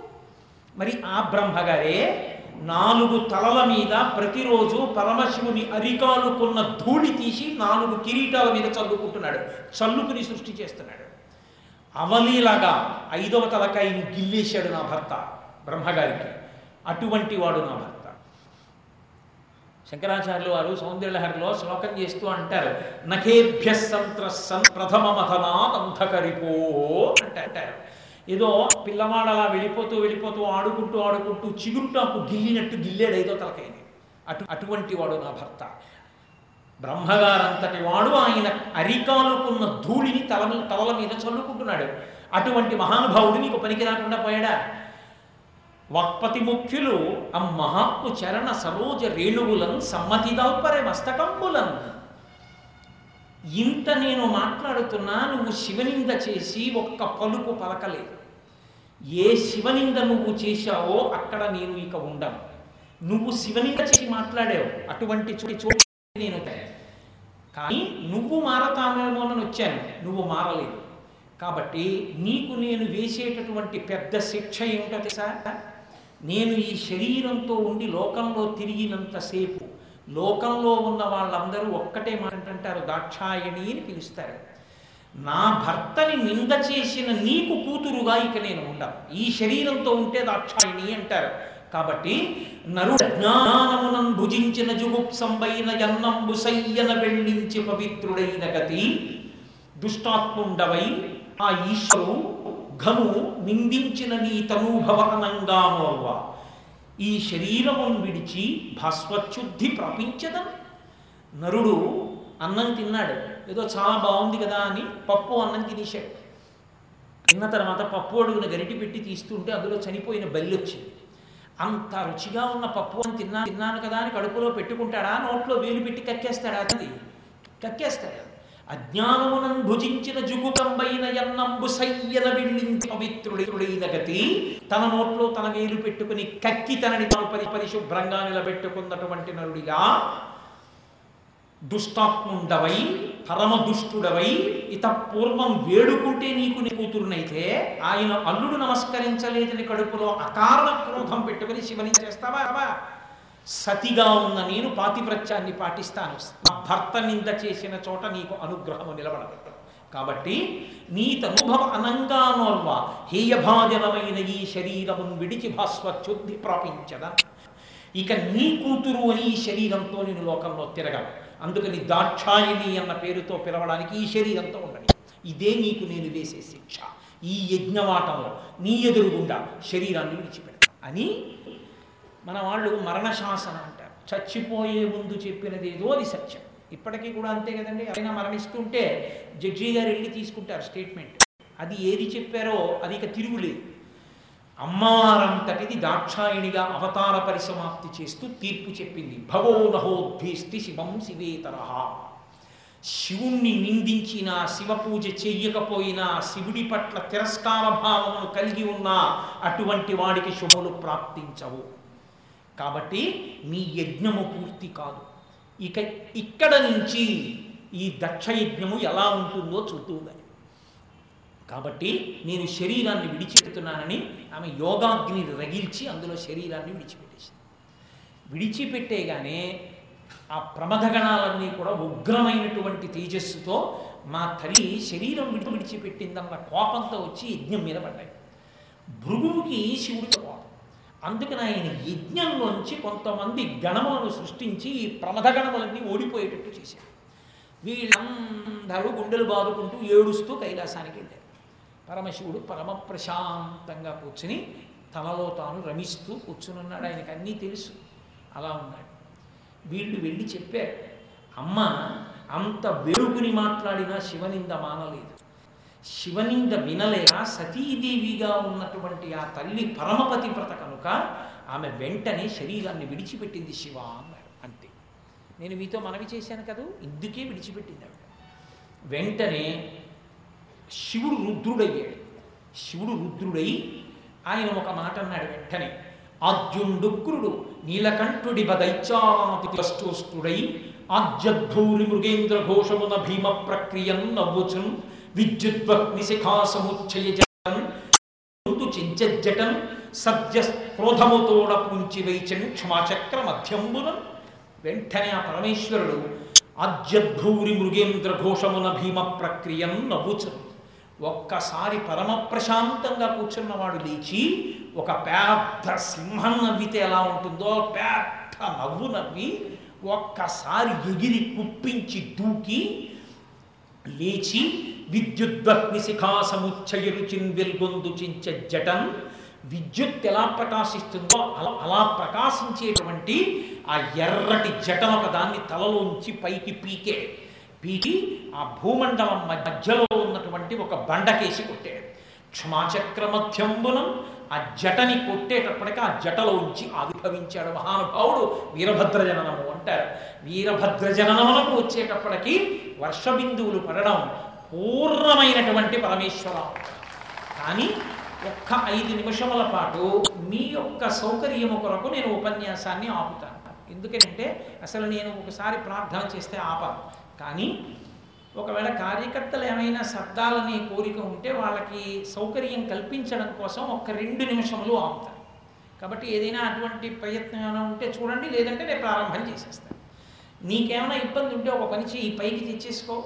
మరి ఆ బ్రహ్మగారే నాలుగు తలల మీద ప్రతిరోజు పరమశివుని అరికాలుకున్న ధూళి తీసి నాలుగు కిరీటాల మీద చల్లుకుంటున్నాడు. చల్లుకుని సృష్టి చేస్తున్నాడు. అవలీలాగా ఐదవ తలకాయను గిల్లేశాడు నా భర్త. బ్రహ్మగారికి. అటువంటి వాడు నా భర్త. శంకరాచార్యులు వారు సౌందర్యలహరిలో శ్లోకం చేస్తూ అంటారు నఖేభ్య సంత్రస్సన్ ప్రథమ మథనాత్ అంధకరిపో అంటారు. ఏదో పిల్లవాడలా వెళ్ళిపోతూ వెళ్ళిపోతూ ఆడుకుంటూ ఆడుకుంటూ చిగురుటాకు గిల్లినట్టు గిల్లేడు ఏదో తలకైంది అటు అటువంటి వాడు నా భర్త. బ్రహ్మగారంతటి వాడు ఆయన అరికాలుకున్న ధూళిని తల తలల మీద చల్లుకుంటున్నాడు. అటువంటి మహానుభావుడు నీకు పనికి రాకుండా పోయాడా? వక్పతి ముఖ్యులు ఆ మహాత్ము చరణ సరోజ రేణువులను సమ్మతిదాల్పరే మస్తకంబులను. ఇంత నేను మాట్లాడుతున్నా నువ్వు శివనింద చేసి ఒక్క పలుకు పలకలేదు. ఏ శివనింద నువ్వు చేశావో అక్కడ నేను ఇక ఉండను. నువ్వు శివనింద చేసి మాట్లాడావు అటువంటి చోటి చోటు నేను కానీ నువ్వు మారతామేమోనని వచ్చాను నువ్వు మారలేదు. కాబట్టి నీకు నేను వేసేటటువంటి పెద్ద శిక్ష ఏమిటో తెలుసా? నేను ఈ శరీరంతో ఉండి లోకంలో తిరిగినంతసేపు లోకంలో ఉన్న వాళ్ళందరూ ఒక్కటే మాట అంటారు దాక్షాయణి అని పిలుస్తారు. నా భర్తని నింద చేసిన నీకు కూతురుగా ఇక నేను ఉండను ఈ శరీరంతో ఉంటే దాక్షాయణి అంటారు. కాబట్టి నరు జ్ఞానమునం భుజించిన జుగుప్సంబైన ఎన్నంబు సయ్యన వెళ్ళించి పవిత్రుడైన గతి దుష్టాత్ముండవై ఆ ఈశ్వరు ఘను నిందించిన నీ తనూభవనంగానోర్వ ఈ శరీరమును విడిచి భస్వచ్చుద్ధి ప్రాపించదం. నరుడు అన్నం తిన్నాడు. ఏదో చాలా బాగుంది కదా అని పప్పు అన్నం తినేశాడు. తిన్న తర్వాత పప్పు అడుగున గరిటి పెట్టి తీస్తుంటే అందులో చనిపోయిన బల్లి వచ్చింది అంత రుచిగా ఉన్న పప్పు అని తిన్నా తిన్నాను కదా అని కడుపులో పెట్టుకుంటాడా? నోట్లో వేలు పెట్టి కక్కేస్తాడా? అది కక్కేస్తాడు. అజ్ఞానమునం భుజించిన జుగుతంబైన ఎన్నంబు సయ్యన వెళ్ళించి పవిత్రుడైన గతి తన నోట్లో తన వేలు పెట్టుకుని కక్కి తనని తాను పరి పరిశుభ్రంగా నిలబెట్టుకున్నటువంటి నరుడిగా దుష్టాత్ముండవై పరమ దుష్టుడవై ఇత పూర్వం వేడుకుంటే నీకు నీ కూతురునైతే ఆయన అల్లుడు నమస్కరించలేదని కడుపులో అకారణ క్రోధం పెట్టుకుని శివని చేస్తావా అవా? సతిగా ఉన్న నేను పాతివ్రత్యాన్ని పాటిస్తాను. నా భర్త నింద చేసిన చోట నీకు అనుగ్రహము నిలబడదు. కాబట్టి నీ తనుభవ అనంగానోర్వ హేయభాజనమైన ఈ శరీరమును విడిచి భాస్వచ్యుద్ధి ప్రాపించద. ఇక నీ కూతురు అని ఈ శరీరంతో నేను లోకంలో తిరగను. అందుకని దాక్షాయిని అన్న పేరుతో పిలవడానికి ఈ శరీరంతో ఉండని. ఇదే నీకు నేను వేసే శిక్ష. ఈ యజ్ఞవాటంలో నీ ఎదురుగుండా శరీరాన్ని విడిచిపెడతా అని మన వాళ్ళు మరణశాసనం అంటారు. చచ్చిపోయే ముందు చెప్పినది ఏదో అది సత్యం. ఇప్పటికీ కూడా అంతే కదండి? ఎవరైనా మరణిస్తుంటే జడ్జి గారు వెళ్ళి తీసుకుంటారు స్టేట్మెంట్. అది ఏది చెప్పారో అది ఇక తిరుగులేదు. అమ్మవారంతటిది దాక్షాయణిగా అవతార పరిసమాప్తి చేస్తూ తీర్పు చెప్పింది. భవో నహోద్భీష్టి శివం శివేతరహ శివుణ్ణి నిందించిన శివ పూజ చెయ్యకపోయినా శివుడి పట్ల తిరస్కార భావమును కలిగి ఉన్న అటువంటి వాడికి శుభములు ప్రాప్తించవు. కాబట్టి మీ యజ్ఞము పూర్తి కాదు. ఇక ఇక్కడ నుంచి ఈ దక్ష యజ్ఞము ఎలా ఉంటుందో చూద్దాం కాబట్టి నేను శరీరాన్ని విడిచిపెడుతున్నానని ఆమె యోగాగ్ని రగిల్చి అందులో శరీరాన్ని విడిచిపెట్టేసింది. విడిచిపెట్టేగానే ఆ ప్రమథగణాలన్నీ కూడా ఉగ్రమైనటువంటి తేజస్సుతో మా తల్లి శరీరం విడి విడిచిపెట్టిందన్న కోపంతో వచ్చి యజ్ఞం మీద పడ్డాయి. భృగువుకి శివుడికి కోపం. అందుకని ఆయన యజ్ఞంలోంచి కొంతమంది గణములను సృష్టించి ఈ ప్రమథ గణములన్నీ ఓడిపోయేటట్టు చేశారు. వీళ్ళందరూ గుండెలు బాదుకుంటూ ఏడుస్తూ కైలాసానికి వెళ్ళారు. పరమశివుడు పరమ ప్రశాంతంగా కూర్చుని తనలో తాను రమిస్తూ కూర్చునున్నాడు. ఆయనకు అన్నీ తెలుసు. అలా ఉన్నాడు. వీళ్ళు వెళ్ళి చెప్పారు అమ్మ అంత వెలుగుని మాట్లాడినా శివనింద మానలేదు. శివనింద వినలేక సతీదేవిగా ఉన్నటువంటి ఆ తల్లి పరమపతివ్రత కనుక ఆమె వెంటనే శరీరాన్ని విడిచిపెట్టింది శివ అన్నాడు. అంతే. నేను మీతో మనవి చేశాను కదా? ఇందుకే విడిచిపెట్టింది ఆవిడ. వెంటనే శివుడు రుద్రుడయ్యాడు. శివుడు రుద్రుడై ఆయన ఒక మాట అన్నాడు వెంటనే. ఆద్యుండుగ్రుడు నీలకంఠుడి బదైచావామతి కష్టోష్టుడై ఆద్యద్భూరి మృగేంద్ర ఘోషమున భీమ ప్రక్రియన్ నవ్వుచున్ విద్యుద్వగ్ని శిఖా సముచ్చయ ముందు సద్య క్రోధముతోడ పుంచి క్షమాచక్ర మధ్యంబునన్ వెంటనే ఆ పరమేశ్వరుడు ఆద్యద్భూరి మృగేంద్ర ఘోషమున భీమ ప్రక్రియం నవ్వుచున్ ఒక్కసారి పరమ ప్రశాంతంగా కూర్చున్నవాడు లేచి ఒక పెద్ద సింహం నవ్వితే ఎలా ఉంటుందో పెద్ద నవ్వు నవ్వి ఒక్కసారి ఎగిరి కుప్పించి దూకి లేచి విద్యుద్వగ్ని శిఖా సముచ్చయరుచిన్ వెల్గొందు చించ జటన్ విద్యుత్ ఎలా ప్రకాశిస్తుందో అలా అలా ప్రకాశించేటువంటి ఆ ఎర్రటి జటం ఒక దాన్ని తలలోంచి పైకి పీకే. పీకి ఆ భూమండలం మధ్యలో ఉన్నటువంటి ఒక బండకేసి కొట్టాడు. క్షమాచక్రమధ్యంబునం ఆ జటని కొట్టేటప్పటికి ఆ జటలోంచి ఆవిర్భవించాడు మహానుభావుడు వీరభద్ర జననము అంటారు. వీరభద్ర జననమునకు వచ్చేటప్పటికి వర్షబిందువులు పడడం పూర్ణమైనటువంటి పరమేశ్వరం. కానీ ఒక్క ఐదు నిమిషముల పాటు మీ యొక్క సౌకర్యము కొరకు నేను ఉపన్యాసాన్ని ఆపుతాను. ఎందుకంటే అసలు నేను ఒకసారి ప్రార్థన చేస్తే ఆపాను. కానీ ఒకవేళ కార్యకర్తలు ఏమైనా శబ్దాలనే కోరిక ఉంటే వాళ్ళకి సౌకర్యం కల్పించడం కోసం ఒక రెండు నిమిషములు ఆపుతాను. కాబట్టి ఏదైనా అటువంటి ప్రయత్నం ఏమైనా ఉంటే చూడండి లేదంటే నేను ప్రారంభం చేసేస్తాను. నీకేమైనా ఇబ్బంది ఉంటే ఒక పని చేయి పైకి తెచ్చేసుకో.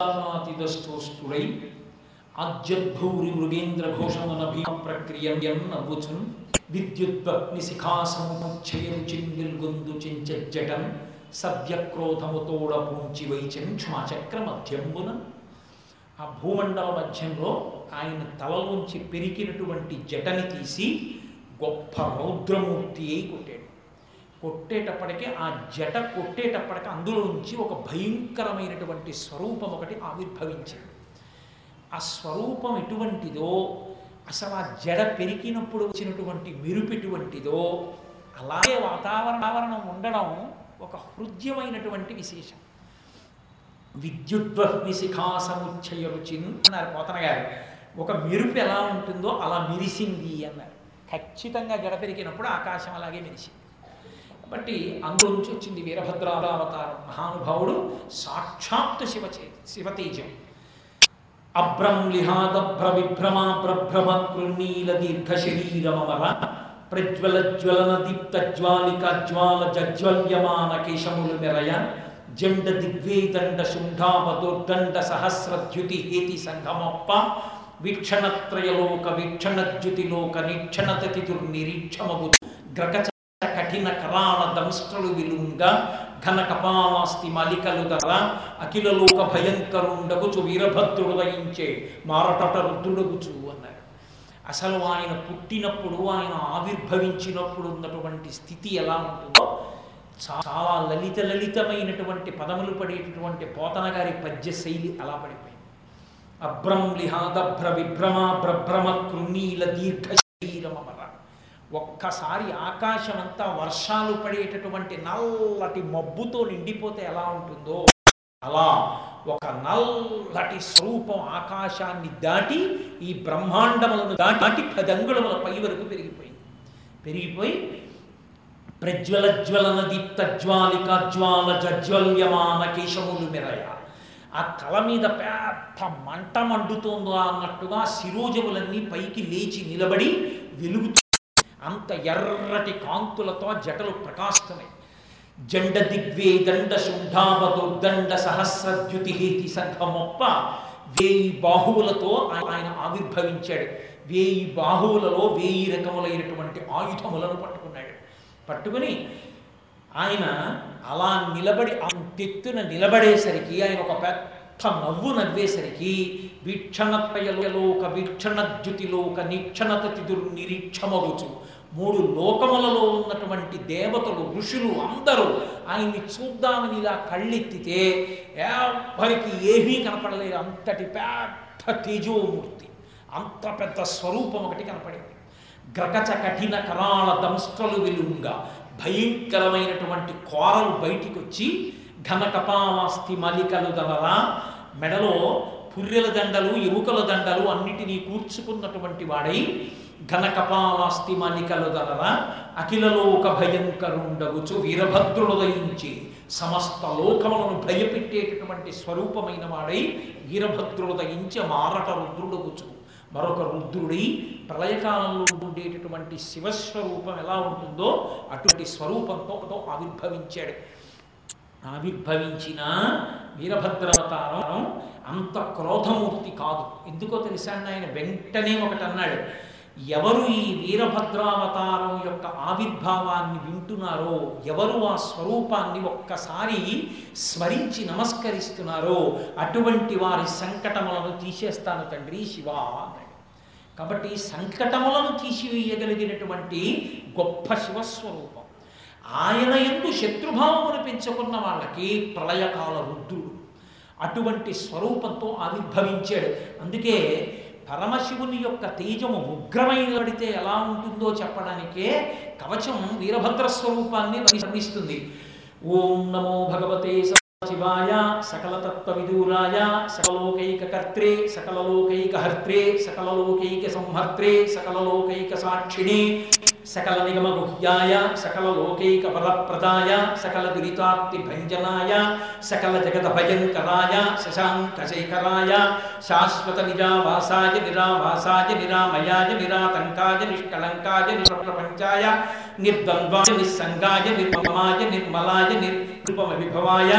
స్థూడై ఆజ్యద్భూరి మృగేంద్ర ఘోషమున భీమ ప్రక్రియం నవ్వుచున్ విద్యుద్వగ్ని శిఖాసముచ్చయను చిన్విల్గొందు చించజటం సవ్యక్రోధముతోడ పూంచి వైచన్ క్షమాచక్ర మధ్యంబున ఆ భూమండల మధ్యంలో ఆయన తలలోంచి పెరిగినటువంటి జటని తీసి గొప్ప రౌద్రమూర్తి అయి కొట్టేటప్పటికీ ఆ జట కొట్టేటప్పటికి అందులోంచి ఒక భయంకరమైనటువంటి స్వరూపం ఒకటి ఆవిర్భవించింది. ఆ స్వరూపం ఎటువంటిదో అసలు ఆ జడ పెరిగినప్పుడు వచ్చినటువంటి మెరుపు ఎటువంటిదో అలాగే వాతావరణం ఉండడం ఒక హృద్యమైనటువంటి విశేషం. విద్యుద్వహ్ని శిఖా సముచ్చయ రుచిన్ అన్నారు పోతన గారు ఒక మెరుపు ఎలా ఉంటుందో అలా మెరిసింది అన్నారు. ఖచ్చితంగా జడ పెరిగినప్పుడు ఆకాశం అలాగే మెరిసింది. బట్టి అందులోంచి వచ్చింది వీరభద్రావతారం. మహానుభావుడు సాక్షాత్తు శివ శివతేజం. అభ్రంలిహాదభ్ర విభ్రమా ప్రభ్రమ కృన్నీల దీర్ఘ శరీరమర ప్రజ్వల జ్వలన దీప్త జ్వాలిక జ్వాల జజ్వల్యమాన కేశములు మెరయ జండ దిగ్వేదండ శుంఠాపదోర్దండ సహస్రద్యుతి హేతి సంఘమొప్ప వీక్షణత్రయలోక వీక్షణద్యుతిలోక నిక్షణతతిదుర్నిరీక్షమగు గ్రకచ కఠిన కరాళ విలుంగ ఘన కపాలాస్తి మలికలు ధర అఖిలలోక భయంకరుండగుచు వీరభద్రుడు వహించే మారటట రుద్రుడగుచు అన్నారు. అసలు ఆయన పుట్టినప్పుడు ఆయన ఆవిర్భవించినప్పుడు ఉన్నటువంటి స్థితి ఎలా ఉంటుందో చాలా లలిత లలితమైనటువంటి పదములు పడేటటువంటి పోతన గారి పద్య శైలి అలా పడిపోయింది. అభ్రం లిహాదభ్ర విభ్రమ భ్రభ్రమ కృణీల దీర్ఘ ఒక్కసారి ఆకాశం అంతా వర్షాలు పడేటటువంటి నల్లటి మబ్బుతో నిండిపోతే ఎలా ఉంటుందో? అలా ఒక నల్లటి స్వరూపం ఆకాశాన్ని దాటి ఈ బ్రహ్మాండములను దాటి పదంగుళముల పై వరకు పెరిగిపోయింది. పెరిగిపోయి ప్రజ్వల జ్వలన దీప్త జ్వాలిక జ్వాల జజ్వల్యమాన కేశములు మెరయ. ఆ తల మీద పెద్ద మంట మండుతోందో అన్నట్టుగా శిరోజములన్నీ పైకి లేచి నిలబడి వెలుగుతూ అంత ఎర్రటి కాంతులతో జటలు ప్రకాశమై జండ దిగ్వే దండ శుంఠావదుర్దండ సహస్రద్యుతి సంఘమొప్ప వేయి బాహువులతో ఆయన ఆవిర్భవించాడు. వేయి బాహువులలో వేయి రకములైనటువంటి ఆయుధములను పట్టుకున్నాడు. పట్టుకుని ఆయన అలా నిలబడి అంతెత్తున నిలబడేసరికి ఆయన ఒక పెద్ద నవ్వు నవ్వేసరికి వీక్షణత్రయలోక వీక్షణద్యుతిలోక నిక్షణతతిదురు నిరీక్షమగుచు మూడు లోకములలో ఉన్నటువంటి దేవతలు ఋషులు అందరూ ఆయన్ని చూద్దామని ఇలా కళ్ళెత్తితే ఎవరికి ఏమీ కనపడలేదు. అంతటి పెద్ద తేజోమూర్తి అంత పెద్ద స్వరూపం ఒకటి కనపడింది. గ్రగచ కఠిన కరాళ దంస్ట్రలు వెలుంగా భయంకరమైనటువంటి కోరలు బయటికి వచ్చి ఘన మలికలు దలరా మెడలో పుర్రెల దండలు ఎముకల దండలు అన్నిటినీ కూర్చుకున్నటువంటి వాడై ఘనకపాలాస్తి మణికలు మలికలు అఖిలలోక భయంకరుండగుచు వీరభద్రుడుదయించి సమస్త లోకములను భయపెట్టేటటువంటి స్వరూపమైన వాడై వీరభద్రుడుదయించి మారట రుద్రుడగుచు. మరొక రుద్రుడై ప్రళయకాలంలో ఉండేటటువంటి శివస్వరూపం ఎలా ఉంటుందో అటువంటి స్వరూపంతో ఆవిర్భవించాడు. ఆవిర్భవించిన వీరభద్రావతారం అంత క్రోధమూర్తి కాదు. ఎందుకో తెలుసా ఆయన వెంటనే ఒకటి అన్నాడు ఎవరు ఈ వీరభద్రావతారం యొక్క ఆవిర్భావాన్ని వింటున్నారో ఎవరు ఆ స్వరూపాన్ని ఒక్కసారి స్మరించి నమస్కరిస్తున్నారో అటువంటి వారి సంకటములను తీసేస్తాను తండ్రి శివ అన్నాడు. కాబట్టి సంకటములను తీసివేయగలిగినటువంటి గొప్ప శివస్వరూపం. ఆయన ఎందు శత్రుభావమును పెంచుకున్న వాళ్ళకి ప్రళయకాల రుద్రుడు అటువంటి స్వరూపంతో ఆవిర్భవించాడు. అందుకే పరమశివుని యొక్క తేజము ఉగ్రమైనబడితే ఎలా ఉంటుందో చెప్పడానికే కవచం వీరభద్ర స్వరూపాన్ని వర్ణిస్తుంది. ఓం నమో భగవతే శివాయ సకలతత్వ విదూరాయ సకలోకైక కర్త్రే సకలలోకైక హర్త్రే సకలలోకైక సంహర్త్రే సకలలోకైక సాక్షిణే सकल निगम गुह्याय सकल लोकैक फल प्रदाय सकल दुरितापि भंजनाय सकल जगत भयंकराय शशांक शेखराय शाश्वत निजावासाय निरावासाय, निरामयाय निरातंकाय निष्कलंकाय निरप्रपंचाय निर्द्वन्द्वाय निसंगाय निर्ममाय निर्मलाय निर्कृपम विभवाय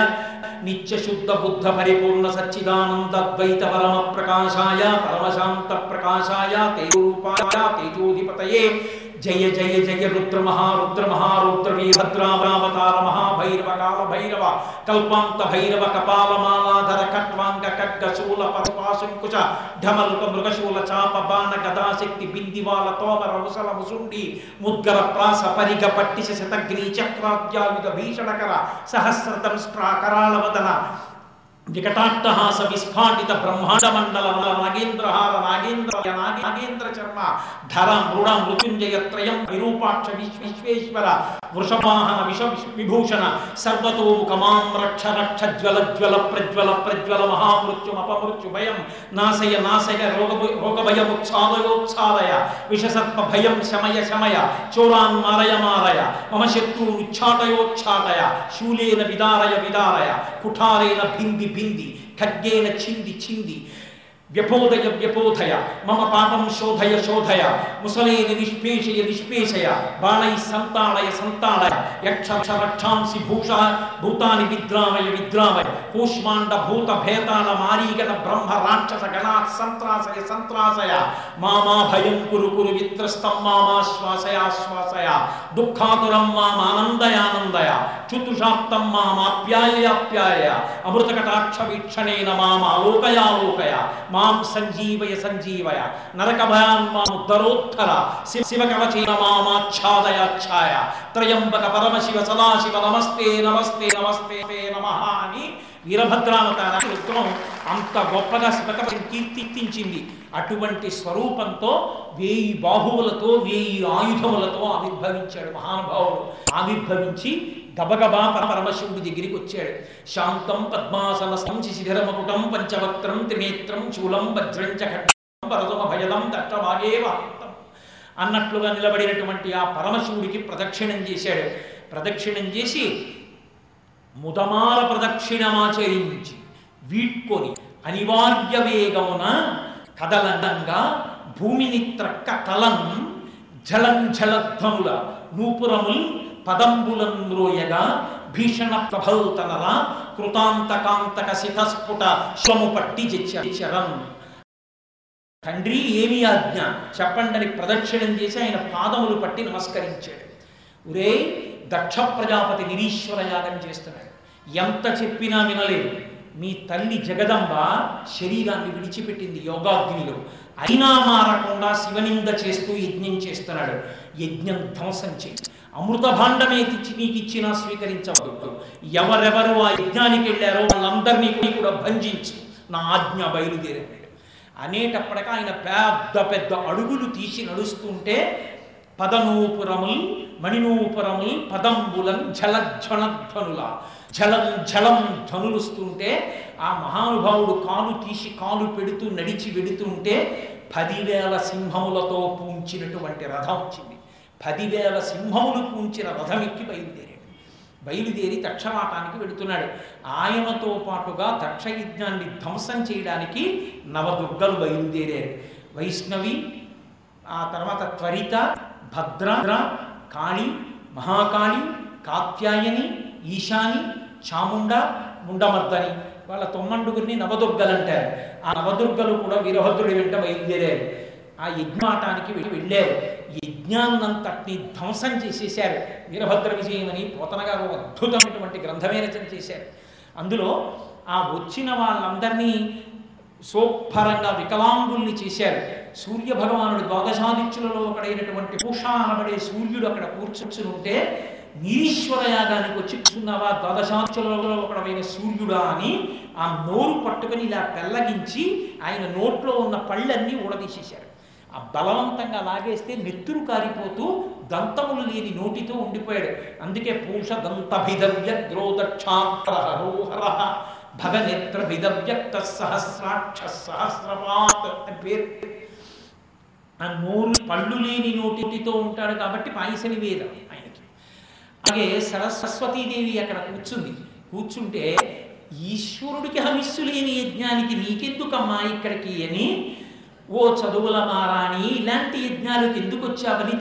नित्य शुद्ध बुद्ध परिपूर्ण सच्चिदानंद द्वैत परम प्रकाशाय परम शांत प्रकाशाय तेजोपाय तेजोधिपतये జయ జయ జయ రుద్ర మహారుద్ర మహారుద్ర వీరభద్రావతార మహాభైరవ కాల భైరవ కల్పాంత భైరవ కపాలమాలాధర కట్వాంగ ఖడ్గ శూల పరపాశంకుశ ఢమలుక మృగశూల చాప బాణ గదాశక్తి బిందివాల తోమర ముసల ముసుండి ముద్గర ప్రాస పరిగ పట్టిశ శతగ్రీ చక్రాద్యాయుధ భీషణకర సహస్రతం కరాళవదన వదన विकटाट्टः सविस्फाटित ब्रह्माण्डमण्डलः नागेन्द्रहार नागेन्द्र नागेन्द्र चर्म धर मृण मृत्युंजय मृत्युञ्जयत्रयं विरूपाक्ष विश्वेश्वर वृषभाहन विष विभूषण सर्वतो मुखमां रक्ष रक्ष ज्वल ज्वल प्रज्वल प्रज्वल महामृत्युम अपमृत्यु भयम नाशय नाशय रोग रोग भय उच्छादयोच्छादय रोगभयमुच्छादयोच्छादय भयम शमय शमय चोरान् मारय मारय मम शत्रून् उच्छाटयोच्छाटय शूलेन विदारय विदारय कुठारेण भिन्दि bindi, ಖಡ್ಗೇನ ಚಿಂದಿ ಚಿಂದಿ व्यपोदय, व्यपोधय। मम पापम शोधय शोधय। मुसलेन निष्पेषय निष्पेषय संताणय संताणय यक्षक्ष रक्षांसि भूषा, भूतानि विद्रामय विद्रामय। कूष्मांड भूत भेतान मारीगत ब्रह्म राक्षस गणा संत्रासय संत्रासय। मामा भयं कुरु कुरु वित्रस्तम मामा मा श्वासयाश्वासय दुःखातुरं मामानन्दयानन्दय। चतुषाप्तं मामाप्याययाप्यायय। अमृतकटाक्षवीक्षणेन मामालोकयालोकया। मा మాం సంజీవయ సంజీవయ. నరక భయాన్ మాముద్ధరోత్తర శివ శివ కవచేన మామాచ్ఛాదయాచ్ఛాయ త్రయంబక పరమశివ సదాశివ నమస్తే నమస్తే నమస్తే నమ అని వీరభద్రావతార ఉత్తమం అంత గొప్పగా శివకవచం కీర్తించింది. అటువంటి స్వరూపంతో వేయి బాహువులతో వేయి ఆయుధములతో ఆవిర్భవించాడు మహానుభావుడు. ఆవిర్భవించి గబగబా పరమశివుడి దగ్గరికి వచ్చాడు. శాంతం పద్మాసనస్థం శిశిరమకుటం పంచవక్త్రం త్రినేత్రం చూలం వజ్రం చ ఖడ్గం భయదం దట్టమాగేవ అన్నట్లుగా నిలబడినటువంటి ఆ పరమశివుడికి ప్రదక్షిణం చేశాడు. ప్రదక్షిణం చేసి ముదమాల ప్రదక్షిణమాచరించి వీడ్కొని అనివార్య వేగమున కదలంగా భూమిని త్రక్క తలం జలం జలధ్వముల నూపురముల్ పదంబులం మ్రోయగా భీషణ ప్రభల్తనల కృతాంతకాంతక శితస్ఫుట స్వము పట్టి చరం తండ్రి ఏమి ఆజ్ఞ? చెప్పండని ప్రదక్షిణం చేసి ఆయన పాదములు పట్టి నమస్కరించాడు. ఒరే దక్ష ప్రజాపతి నిరీశ్వర యాగం చేస్తున్నాడు. ఎంత చెప్పినా వినలేదు. మీ తల్లి జగదంబ శరీరాన్ని విడిచిపెట్టింది యోగాగ్నిలో. అయినా మారకుండా శివనింద చేస్తూ యజ్ఞం చేస్తున్నాడు. యజ్ఞం ధ్వంసం చేయి. అమృత భాండమే తెచ్చి నీకు స్వీకరించవద్దు ఎవరెవరు ఆ యజ్ఞానికి వెళ్ళారో వాళ్ళందరినీ కూడా భంజించి నా ఆజ్ఞ బయలుదేరాడు అనేటప్పటికీ ఆయన పెద్ద పెద్ద అడుగులు తీసి నడుస్తుంటే పదనూపురముల్ మణినూపురముల్ పదంబులం జలధ్వనధ్వనుల జలం జలం ధ్వనులుస్తుంటే ఆ మహానుభావుడు కాలు తీసి కాలు పెడుతూ నడిచి వెడుతుంటే పదివేల సింహములతో పూంచినటువంటి రథం వచ్చింది. పదివేల సింహములు పూంచిన రథం ఎక్కి బయలుదేరాడు. బయలుదేరి దక్షవాటానికి వెళుతున్నాడు. ఆయనతో పాటుగా దక్షయజ్ఞాన్ని ధ్వంసం చేయడానికి నవదుర్గలు బయలుదేరారు. వైష్ణవి ఆ తర్వాత త్వరిత భద్ర కాళి మహాకాళి కాత్యాయని ఈశాని చాముండ ముండమర్దని వాళ్ళ తొమ్మండుగురిని నవదుర్గలు అంటారు ఆ నవదుర్గలు కూడా వీరభద్రుడి వెంట బయలుదేరారు. ఆ యజ్ఞాటానికి వెళ్ళారు. యజ్ఞాన్నంతటిని ధ్వంసం చేసేశారు. వీరభద్ర విజయం అని ఒక అద్భుతమైనటువంటి గ్రంథమే రచన చేశారు. అందులో ఆ వచ్చిన వాళ్ళందరినీ సోపరంగా వికలాంగుల్ని చేశారు. సూర్య భగవానుడు ద్వాదశాదిత్యులలో ఒకడైనటువంటి పూష అనబడే సూర్యుడు అక్కడ కూర్చుని ఉంటే నిరీశ్వర యాగానికి వచ్చి కూర్చున్నావా? ద్వాదశాదిత్యులలో ఒకడైన సూర్యుడా అని ఆ నోరు పట్టుకొని ఇలా పెల్లగించి ఆయన నోట్లో ఉన్న పళ్ళన్నీ ఊడదీసేశారు. ఆ బలవంతంగా లాగేస్తే నెత్తురు కారిపోతూ దంతములు లేని నోటితో ఉండిపోయాడు. అందుకే పూష దంతభిదవ్య ద్రోదక్షాహరోహర భగనేత్ర విదవ్యక్త సహస్రాక్ష సహస్రపాత్ అని పేరు. ఆ నోరు పళ్ళు లేని నోటితో ఉంటాడు కాబట్టి పాయసని వేదం ఆయనకి. అలాగే సరస్వతీదేవి అక్కడ కూర్చుంది. కూర్చుంటే ఈశ్వరుడికి హవిస్సు లేని యజ్ఞానికి నీకెందుకమ్మా ఇక్కడికి అని ఓ చదువుల మారాణి ఇలాంటి యజ్ఞాలకు ఎందుకు వచ్చావని